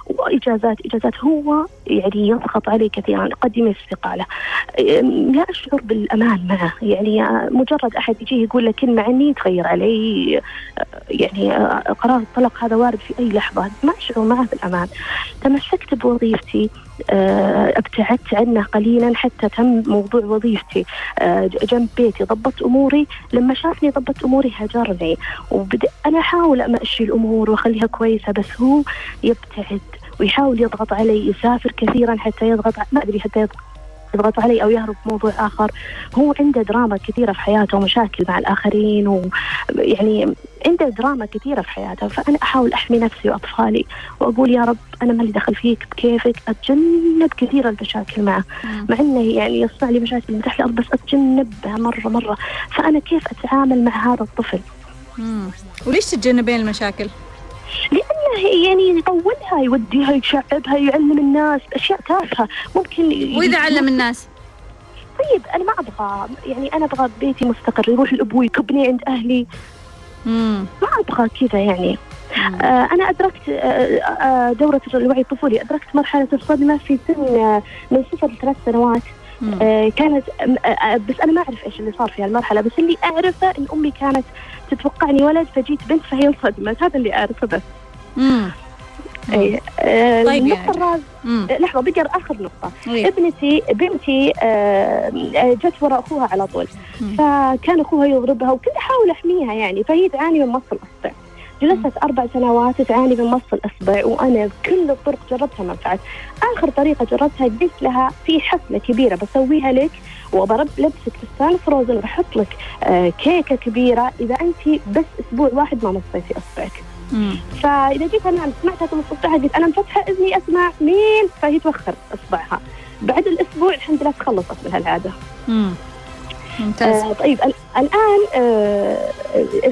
واجازات إجازات هو يعني يضغط علي كثيرا قدم استقاله أم، لا أشعر بالأمان معه. يعني آه، مجرد أحد يجي يقول له كلمة عني يتغير علي. آه، يعني آه، قرار الطلاق هذا وارد في أي لحظة. ما أشعر معه بالأمان. تمسكت بوظيفتي. آه، ابتعدت عنه قليلا حتى تم موضوع وظيفتي. آه، جنب بيتي ضبطت أموري. لما شافني ضبطت أموري هجرني وبدأ أنا أحاول امشي الأمور وأخليها كويسة بس هو يبتعد ويحاول يضغط علي يسافر كثيرا حتى يضغط ما أدري حتى يضغط يضغط علي أو يهرب موضوع آخر هو عنده دراما كثيرة في حياته ومشاكل مع الآخرين ويعني عنده دراما كثيرة في حياته فأنا أحاول أحمي نفسي وأطفالي وأقول يا رب أنا ما لي دخل فيك بكيفك أتجنب كثير المشاكل معه. مع إنه يعني يصنع لي مشاكل من تحت الأرض بس أتجنبها مرة مرة فأنا كيف أتعامل مع هذا الطفل مم. وليش تتجنبين المشاكل؟ لأنه يعني يطولها يوديها يشعبها يعلم الناس أشياء تافهة ممكن وإذا علم الناس؟ طيب أنا ما أبغى يعني أنا أبغى بيتي مستقر يروح الابوي يكبني عند أهلي مم. ما أبغى كذا يعني مم. آه أنا أدركت آه آه دورة الوعي الطفولي أدركت مرحلة الصدمة في سن آه من صفر لثلاث سنوات. آه كانت آه آه بس أنا ما أعرف إيش اللي صار في المرحله بس اللي أعرفه إن أمي كانت تتوقعني ولد فجيت بنت فهي انصدمت هذا اللي أعرفه بس مم. اي آه طيب يا النقطه نجاح. الرابعه مم. لحظة بقر اخر نقطة إيه. ابنتي بنتي جت وراء أخوها على طول مم. فكان أخوها يضربها وكنت احاول أحميها يعني فهي تعاني من مص الاصبع جلست أربع سنوات تعاني من مص الإصبع وأنا بكل الطرق جربتها ما نفعت. آخر طريقة جربتها قلت لها في حفلة كبيرة بسويها لك وبرب لبسك فستان فروزن وبحط لك آه، كيكة كبيرة إذا انت بس أسبوع واحد ما مصيتي إصبعك. مم. فإذا جيت أنا سمعتها تمص اصبعها قلت أنا مفتحة إذني أسمع مين؟ فهي توخر إصبعها. بعد الأسبوع الحمد لله تخلصت من هالعادة. ممتاز. آه طيب ال- الآن آه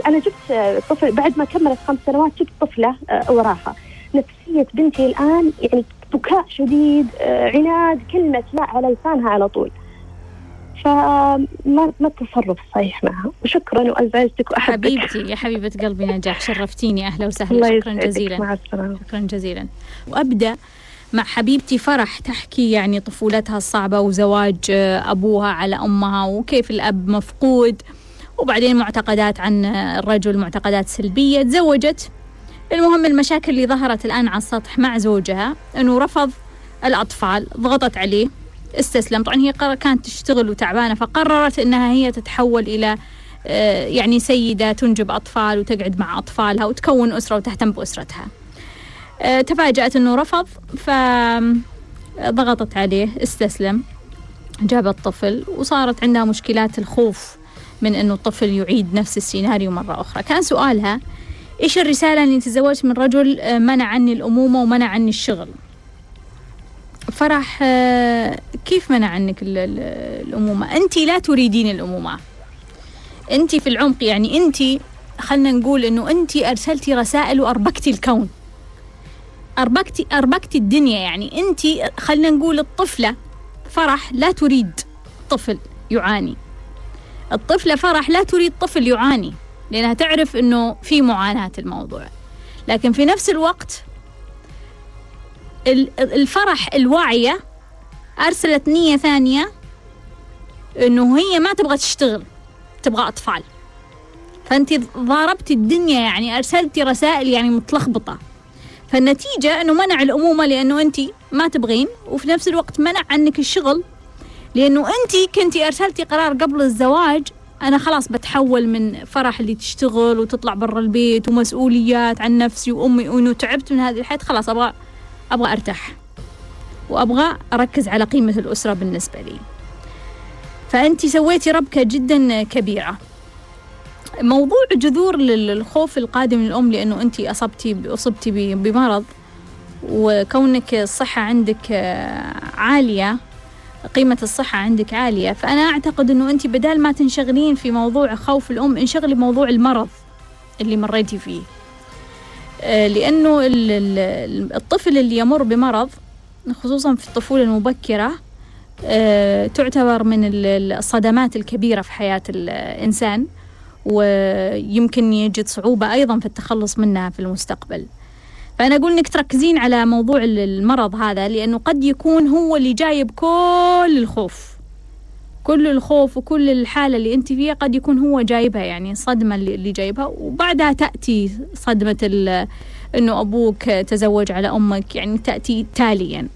أنا جبت آه، طفل بعد ما كملت خمس سنوات جبت طفلة آه وراها. نفسية بنتي الآن يعني بكاء شديد آه عناد كلمة لا على لسانها على طول. فما ما التصرف الصحيح معها؟ وشكرا وأزعجتك وأحبك. حبيبتي يا حبيبة قلبي نجاح شرفتيني الله وسهلا. شكرا جزيلا. مع السلامة. شكرا جزيلا. وأبدأ مع حبيبتي فرح تحكي يعني طفولتها الصعبة وزواج آه، أبوها على أمها وكيف الأب مفقود. وبعدين معتقدات عن آه، الرجل معتقدات سلبية. تزوجت. المهم المشاكل اللي ظهرت الآن على السطح مع زوجها أنه رفض الأطفال ضغطت عليه استسلم. طبعا هي كانت تشتغل وتعبانة فقررت أنها هي تتحول إلى آه، يعني سيدة تنجب أطفال وتقعد مع أطفالها وتكون أسرة وتهتم بأسرتها. تفاجأت أنه رفض فضغطت عليه استسلم جابت طفل وصارت عندها مشكلات الخوف من أنه الطفل يعيد نفس السيناريو مرة أخرى. كان سؤالها إيش الرسالة أني تزوجت من رجل آه، منع عني الأمومة ومنع عني الشغل؟ فرح آه، كيف منع عنك ال- ال- الأمومة؟ أنت لا تريدين الأمومة. أنت في العمق يعني أنت خلنا نقول أنه أنت أرسلتي رسائل وأربكتي الكون. أربكتي أربكتي الدنيا يعني. أنت خلنا نقول الطفلة فرح لا تريد طفل يعاني. الطفلة فرح لا تريد طفل يعاني لأنها تعرف أنه في معاناة الموضوع. لكن في نفس الوقت ال- الفرح الواعية أرسلت نية ثانية أنه هي ما تبغى تشتغل تبغى أطفال. فأنت ضاربتي الدنيا يعني أرسلتي رسائل يعني متلخبطة. فالنتيجة أنه منع الأمومة لأنه أنت ما تبغين وفي نفس الوقت منع عنك الشغل لأنه أنت كنتي أرسلتي قرار قبل الزواج أنا خلاص بتحول من فرح اللي تشتغل وتطلع برا البيت ومسؤوليات عن نفسي وأمي وإنه تعبت من هذه الحياة خلاص أبغى أبغى أرتاح وأبغى أركز على قيمة الأسرة بالنسبة لي. فأنت سويتي ربكة جدا كبيرة. موضوع جذور للخوف القادم للأم لأنه أنت أصبتي أصبتي بمرض وكونك الصحة عندك عالية قيمة الصحة عندك عالية فأنا أعتقد أنه أنت بدال ما تنشغلين في موضوع خوف الأم انشغلي بموضوع المرض اللي مريتي فيه. آه، لأنه الطفل اللي يمر بمرض خصوصا في الطفولة المبكرة آه، تعتبر من الصدمات الكبيرة في حياة الإنسان. ويمكن يجد صعوبة أيضا في التخلص منها في المستقبل. فأنا أقول إنك تركزين على موضوع المرض هذا لأنه قد يكون هو اللي جايب كل الخوف. كل الخوف وكل الحالة اللي أنت فيها قد يكون هو جايبها يعني صدمة اللي جايبها. وبعدها تأتي صدمة إنه أبوك تزوج على أمك يعني تأتي تاليا.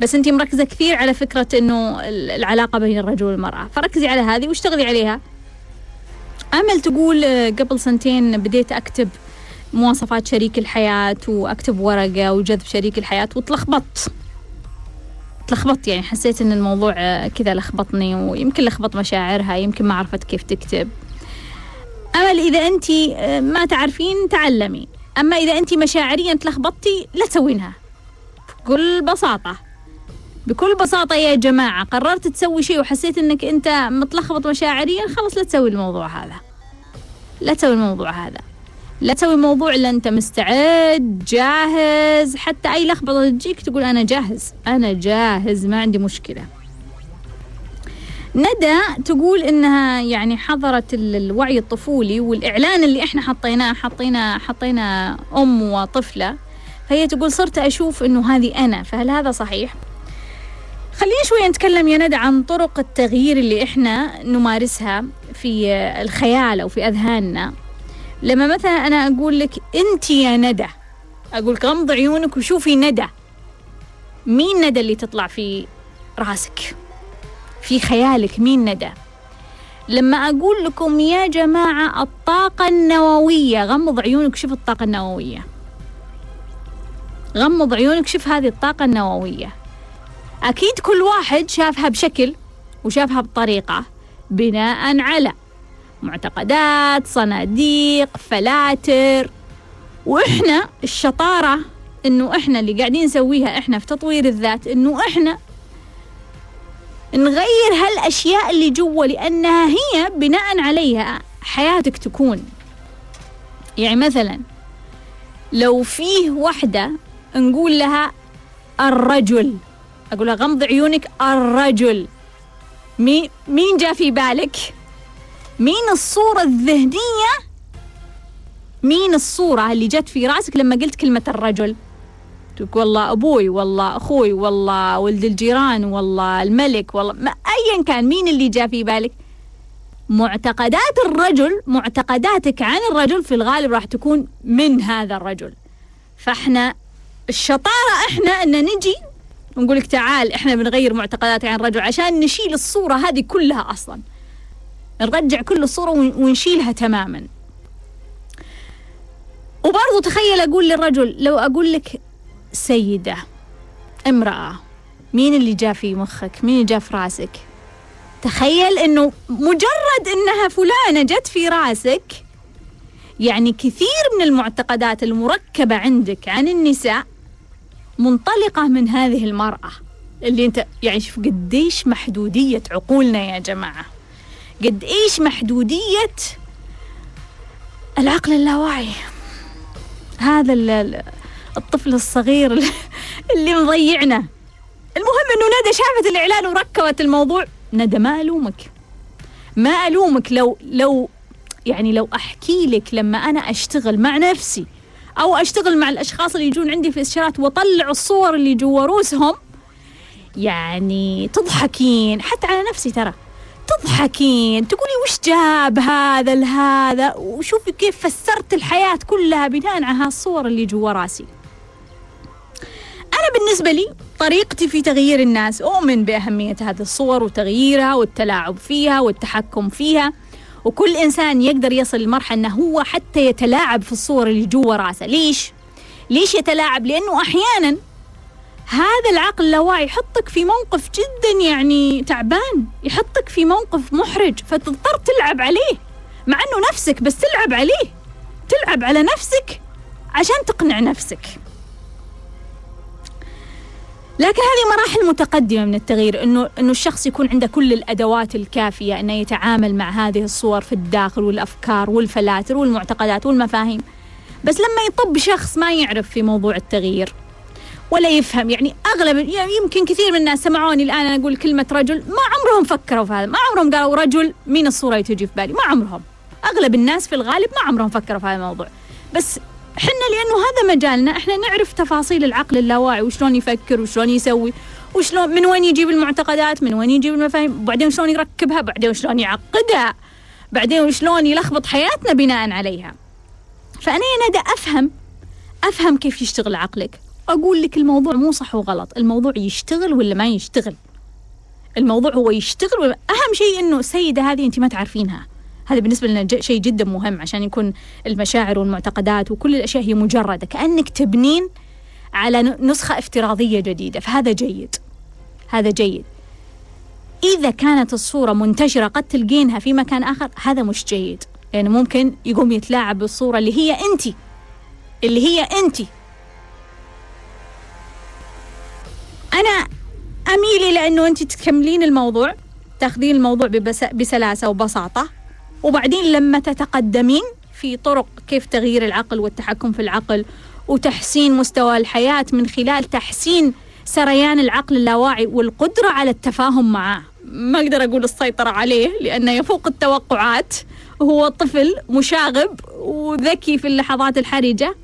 بس أنت مركزة كثير على فكرة إنه العلاقة بين الرجل والمرأة. فركزي على هذه واشتغلي عليها. أمل تقول قبل سنتين بديت أكتب مواصفات شريك الحياة وأكتب ورقة وجذب شريك الحياة وتلخبطت تلخبطت يعني حسيت إن الموضوع كذا لخبطني ويمكن لخبط مشاعرها يمكن ما عرفت كيف تكتب. أمل إذا أنت ما تعرفين تعلمي. أما إذا أنت مشاعريا تلخبطتي لا تسوينها. بكل بساطة. بكل بساطة يا جماعة قررت تسوي شيء وحسيت إنك أنت متلخبط مشاعريا خلاص لا تسوي الموضوع هذا. لا تسوي الموضوع هذا. لا تسوي موضوع إلا أنت مستعد جاهز حتى أي لخبطة تجيك تقول أنا جاهز أنا جاهز ما عندي مشكلة. ندى تقول إنها يعني حضرت الوعي الطفولي والإعلان اللي إحنا حطيناه حطينا حطينا أم وطفلة فهي تقول صرت أشوف إنه هذه أنا فهل هذا صحيح؟ خلينا شوي نتكلم يا ندى عن طرق التغيير اللي إحنا نمارسها في الخيال أو في أذهاننا. لما مثلا أنا أقول لك أنت يا ندى أقول لك غمض عيونك وشوفي ندى. مين ندى اللي تطلع في راسك؟ في خيالك مين ندى؟ لما أقول لكم يا جماعة الطاقة النووية غمض عيونك شوف الطاقة النووية. غمض عيونك شوف هذه الطاقة النووية. أكيد كل واحد شافها بشكل وشافها بطريقة بناء على معتقدات صناديق فلاتر. وإحنا الشطارة إنه إحنا اللي قاعدين نسويها إحنا في تطوير الذات إنه إحنا نغير هالأشياء اللي جوا لأنها هي بناء عليها حياتك تكون. يعني مثلا لو فيه وحدة نقول لها الرجل. أقول لها غمض عيونك الرجل. مين مين جاء في بالك؟ مين الصورة الذهنية؟ مين الصورة اللي جت في رأسك لما قلت كلمة الرجل؟ تقول والله أبوي والله أخوي والله ولد الجيران والله الملك والله ما أيا كان مين اللي جاء في بالك؟ معتقدات الرجل معتقداتك عن الرجل في الغالب راح تكون من هذا الرجل. فإحنا الشطارة إحنا إن نجي ونقول لك تعال إحنا بنغير معتقداتك عن الرجل عشان نشيل الصورة هذه كلها أصلا. نرجع كل الصورة ونشيلها تماما. وبرضو تخيل أقول للرجل لو أقول لك سيدة امرأة مين اللي جاء في مخك؟ مين اللي جاء في رأسك؟ تخيل إنه مجرد إنها فلانة جت في رأسك يعني كثير من المعتقدات المركبة عندك عن النساء منطلقة من هذه المرأة. اللي انت يعني شوف قديش محدودية عقولنا يا جماعة. قد إيش محدودية العقل اللاواعي. هذا الطفل الصغير اللي مضيعنا. المهم انه ندى شافت الإعلان وركبت الموضوع. ندى ما ألومك. ما ألومك لو لو يعني لو أحكي لك لما أنا أشتغل مع نفسي. أو أشتغل مع الأشخاص اللي يجون عندي في استشارات وأطلع الصور اللي جوا روسهم. يعني تضحكين حتى على نفسي ترى. تضحكين تقولي وش جاب هذا لهذا؟ وشوفي كيف فسرت الحياة كلها بناء على هالصور اللي جوا راسي. أنا بالنسبة لي طريقتي في تغيير الناس أؤمن بأهمية هذه الصور وتغييرها والتلاعب فيها والتحكم فيها. وكل إنسان يقدر يصل لمرحلة أنه هو حتى يتلاعب في الصور اللي جوا راسه ليش؟ ليش يتلاعب؟ لأنه أحيانا هذا العقل اللاواعي يحطك في موقف جدا يعني تعبان يحطك في موقف محرج فتضطر تلعب عليه مع أنه نفسك بس تلعب عليه تلعب على نفسك عشان تقنع نفسك لكن هذه مراحل متقدمة من التغيير انه إنه الشخص يكون عنده كل الأدوات الكافية إنه يتعامل مع هذه الصور في الداخل والأفكار والفلاتر والمعتقدات والمفاهيم. بس لما يطب شخص ما يعرف في موضوع التغيير ولا يفهم يعني اغلب يعني يمكن كثير من الناس سمعوني الآن أنا أقول كلمة رجل ما عمرهم فكروا في هذا، ما عمرهم قالوا رجل مين الصورة اللي تجي في بالي، ما عمرهم. أغلب الناس في الغالب ما عمرهم فكروا في هذا الموضوع. بس حنا لأنه هذا مجالنا إحنا نعرف تفاصيل العقل اللاواعي وشلون يفكر وشلون يسوي وشلون من وين يجيب المعتقدات من وين يجيب المفاهيم وبعدين شلون يركبها بعدين شلون يعقدها بعدين وشلون يلخبط حياتنا بناء عليها. فأنا ندى أفهم أفهم كيف يشتغل عقلك. أقول لك الموضوع مو صح وغلط الموضوع يشتغل ولا ما يشتغل؟ الموضوع هو يشتغل ولا أهم شيء إنه السيده هذه أنت ما تعرفينها. هذا بالنسبة لنا شيء جدا مهم عشان يكون المشاعر والمعتقدات وكل الأشياء هي مجردة كأنك تبنين على نسخة افتراضية جديدة. فهذا جيد. هذا جيد. إذا كانت الصورة منتشرة قد تلقينها في مكان آخر هذا مش جيد. لأنه يعني ممكن يقوم يتلاعب بالصورة اللي هي أنت. اللي هي أنت. أنا أميل إلى أنه أنت تكملين الموضوع تاخذين الموضوع بسلاسة وبساطة. وبعدين لما تتقدمين في طرق كيف تغيير العقل والتحكم في العقل وتحسين مستوى الحياة من خلال تحسين سريان العقل اللاواعي والقدرة على التفاهم معه. ما أقدر أقول السيطرة عليه لأنه يفوق التوقعات. هو طفل مشاغب وذكي في اللحظات الحرجة.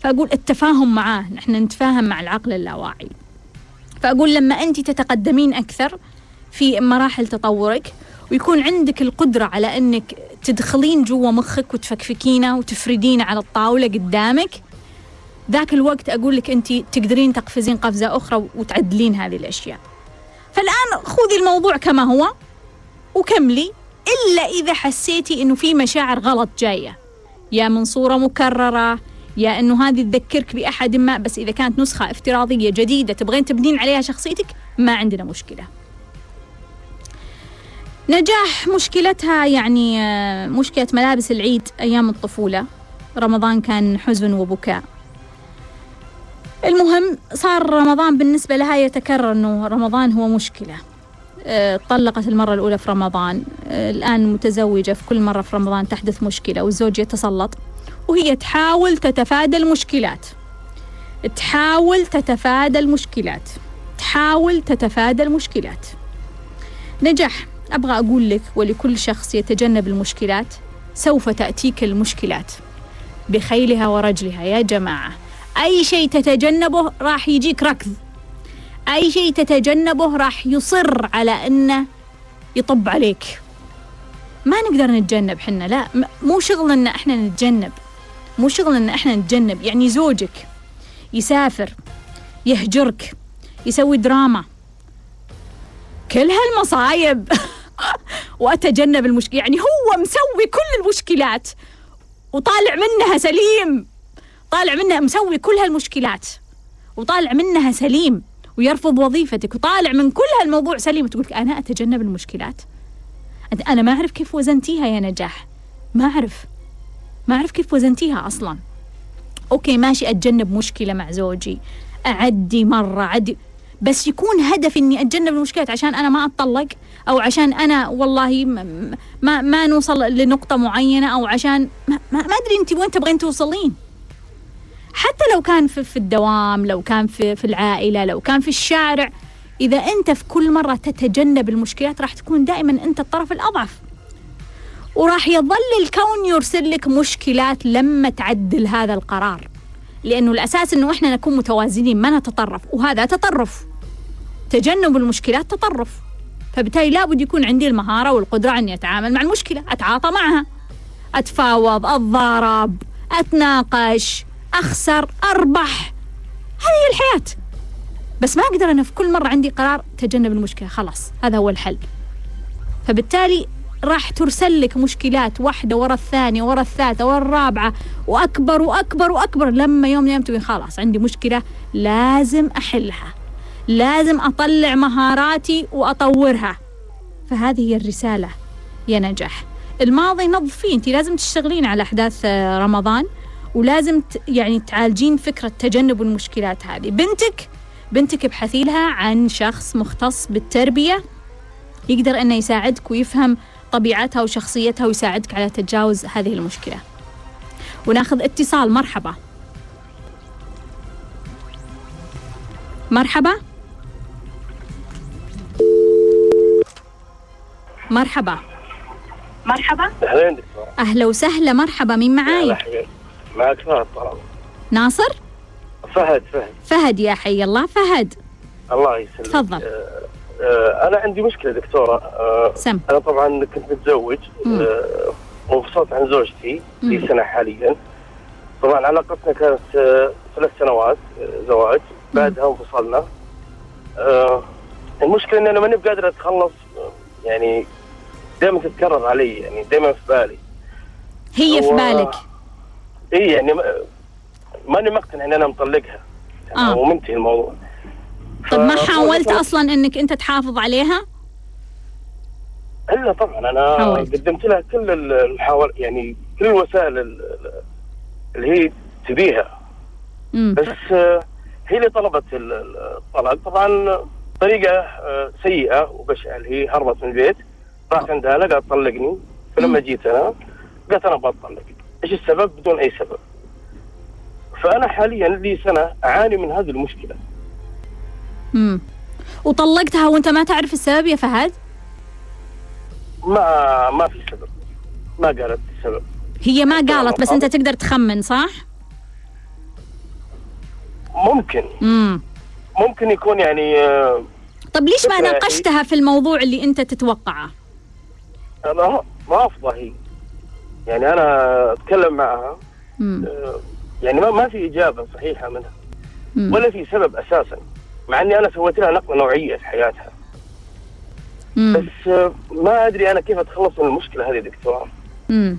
فأقول التفاهم معاه نحن نتفاهم مع العقل اللاواعي. فأقول لما أنت تتقدمين أكثر في مراحل تطورك ويكون عندك القدرة على أنك تدخلين جوا مخك وتفكفكينه وتفردينه على الطاولة قدامك. ذاك الوقت أقول لك أنت تقدرين تقفزين قفزة أخرى وتعدلين هذه الأشياء. فالآن خذي الموضوع كما هو وكملي إلا إذا حسيتي أنه في مشاعر غلط جاية. يا من صورة مكررة يا أنه هذه تذكرك بأحد ما بس إذا كانت نسخة افتراضية جديدة تبغين تبنين عليها شخصيتك ما عندنا مشكلة. نجاح مشكلتها يعني آه، مشكلة ملابس العيد أيام الطفولة. رمضان كان حزن وبكاء. المهم صار رمضان بالنسبة لها يتكرر أنه رمضان هو مشكلة. آه، طلقت المرة الأولى في رمضان. آه، الآن متزوجة في كل مرة في رمضان تحدث مشكلة والزوج يتسلط. وهي تحاول تتفادى المشكلات. تحاول تتفادى المشكلات. تحاول تتفادى المشكلات. نجح. أبغى أقول لك ولكل شخص يتجنب المشكلات سوف تأتيك المشكلات. بخيلها ورجلها يا جماعة. أي شيء تتجنبه راح يجيك ركض. أي شيء تتجنبه راح يصر على أنه يطب عليك. ما نقدر نتجنب حنا لا مو شغلنا إن إحنا نتجنب. مو شغلنا إن إحنا نتجنب. يعني زوجك يسافر يهجرك يسوي دراما. كل هالمصايب. وأتجنب المشكلة. يعني هو مسوي كل المشكلات وطالع منها سليم. طالع منها مسوي كل هالمشكلات وطالع منها سليم ويرفض وظيفتك وطالع من كل هالموضوع سليم. وتقول أنا أتجنب المشكلات. أنا ما أعرف كيف وزنتيها يا نجاح. ما أعرف. ما أعرف كيف وزنتيها أصلا. أوكي ماشي أتجنب مشكلة مع زوجي. أعدي مرة عدي بس يكون هدفي إني أتجنب المشكلات عشان أنا ما أتطلق. أو عشان أنا والله ما ما نوصل لنقطة معينة أو عشان ما, ما أدري أنت وين تبغين توصلين. حتى لو كان في, في الدوام لو كان في, في العائلة لو كان في الشارع إذا أنت في كل مرة تتجنب المشكلات راح تكون دائما أنت الطرف الأضعف. وراح يظل الكون يرسل لك مشكلات لما تعدل هذا القرار. لأنه الأساس أنه إحنا نكون متوازنين ما نتطرف. وهذا تطرف. تجنب المشكلات تطرف. فبالتالي لابد يكون عندي المهارة والقدرة أني أتعامل مع المشكلة أتعاطى معها. أتفاوض أتضارب أتناقش أخسر أربح. هذه هي الحياة. بس ما أقدر أنا في كل مرة عندي قرار تجنب المشكلة خلاص هذا هو الحل. فبالتالي راح ترسل لك مشكلات واحدة ورا الثانية ورا الثالثة ورا الرابعة وأكبر وأكبر وأكبر. لما يوم يوم تقول خلاص عندي مشكلة لازم أحلها. لازم أطلع مهاراتي وأطورها. فهذه هي الرسالة يا نجاح. الماضي نظفيه أنت لازم تشتغلين على أحداث آه، رمضان ولازم يعني تعالجين فكرة تجنب المشكلات هذه. بنتك بنتك ابحثي لها عن شخص مختص بالتربية يقدر أنه يساعدك ويفهم طبيعتها وشخصيتها ويساعدك على تجاوز هذه المشكلة. وناخذ اتصال. مرحبا. مرحبا. مرحبا. مرحبا. أهلين. دكتور أهلا وسهلا مرحبا مين معاي. معك فهد طلال ناصر؟ فهد فهد. فهد يا حي الله فهد. الله يسلمك. تفضل. آه، آه، أنا عندي مشكلة دكتورة. آه، سم. أنا طبعا كنت متزوج. آه، وانفصلت عن زوجتي. في سنة حاليا. طبعا علاقتنا كانت آه، ثلاث سنوات آه، زواج. بعدها انفصلنا. آه، المشكلة إن أنا ماني بقادر أتخلص يعني دائما تتكرر علي يعني دائما في بالي. هي في بالك؟ اي يعني ما- ماني مقتنع إن أنا مطلقها. يعني آه. ومنتهي الموضوع. طب ما ف- حاولت أصلا أنك أنت تحافظ عليها؟ إلا طبعا أنا حاولت. قدمت لها كل ال- الحوار يعني كل الوسائل ال- ال- اللي هي تبيها. مم. بس آه، هي اللي طلبت ال- ال- الطلاق. طبعا طريقة آه، سيئة وبشعة اللي هي هربت من البيت. راحت عندها لا قالت طلقني. فلما جيت أنا قالت أنا بطلق إيش السبب؟ بدون أي سبب. فأنا حاليا لي سنة أعاني من هذه المشكلة. مم. وطلقتها وأنت ما تعرف السبب يا فهد؟ ما ما في سبب. ما قالت السبب هي ما قالت بس أنت تقدر تخمن صح؟ ممكن. مم. ممكن يكون يعني آه، طب ليش ما ناقشتها في الموضوع اللي أنت تتوقعه؟ أنا رافضه هي يعني أنا أتكلم معها مم. آه، يعني ما ما في إجابة صحيحة منها مم. ولا في سبب أساسا مع إني أنا سويت لها نقلة نوعية في حياتها مم. بس آه، ما أدري أنا كيف أتخلص من المشكلة هذه دكتور مم.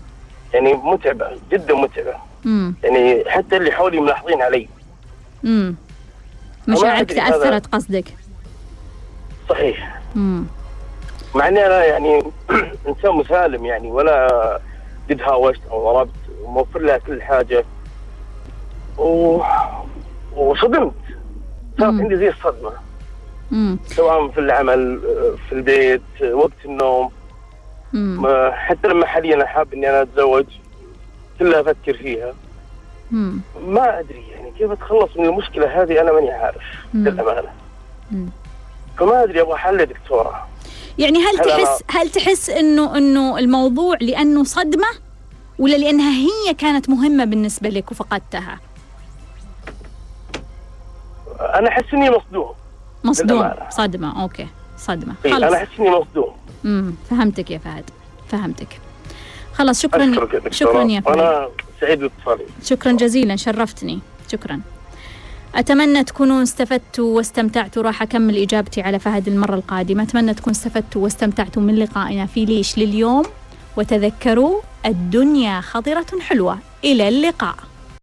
يعني متعبة جدا متعبة مم. يعني حتى اللي حولي ملاحظين علي مم. ما مشاعرك تأثرت قصدك صحيح مم. مع إني أنا يعني إنسان مسالم يعني ولا قد هاوشت أو ضربت وموفر لها كل حاجة و... وصدمت صارت. عندي زي الصدمة مم. سواء في العمل في البيت وقت النوم مم. حتى لما حاليا حاب إني أنا أتزوج كلها أفكر فيها مم. ما أدري يعني كيف أتخلص من المشكلة هذه أنا ماني عارف. للأمانة. فما أدري أبغى حل يا دكتورة يعني هل تحس هل تحس انه إنه الموضوع لأنه صدمة؟ ولا لأنها هي كانت مهمة بالنسبة لك وفقدتها؟ أنا أحس إني مصدوم. مصدوم. صدمة أوكي. صدمة. إيه، أنا أحس إني مصدوم. امم فهمتك يا فهد. فهمتك. خلاص شكرا شكرا يا فهد. وأنا سعيد باتصالي. شكرا جزيلا شرفتني. شكرا. أتمنى تكونوا استفدتوا واستمتعتوا. راح أكمل إجابتي على فهد المرة القادمة. أتمنى تكونوا استفدتوا واستمتعتوا من لقائنا في ليش لليوم. وتذكروا الدنيا خضرة حلوة. إلى اللقاء.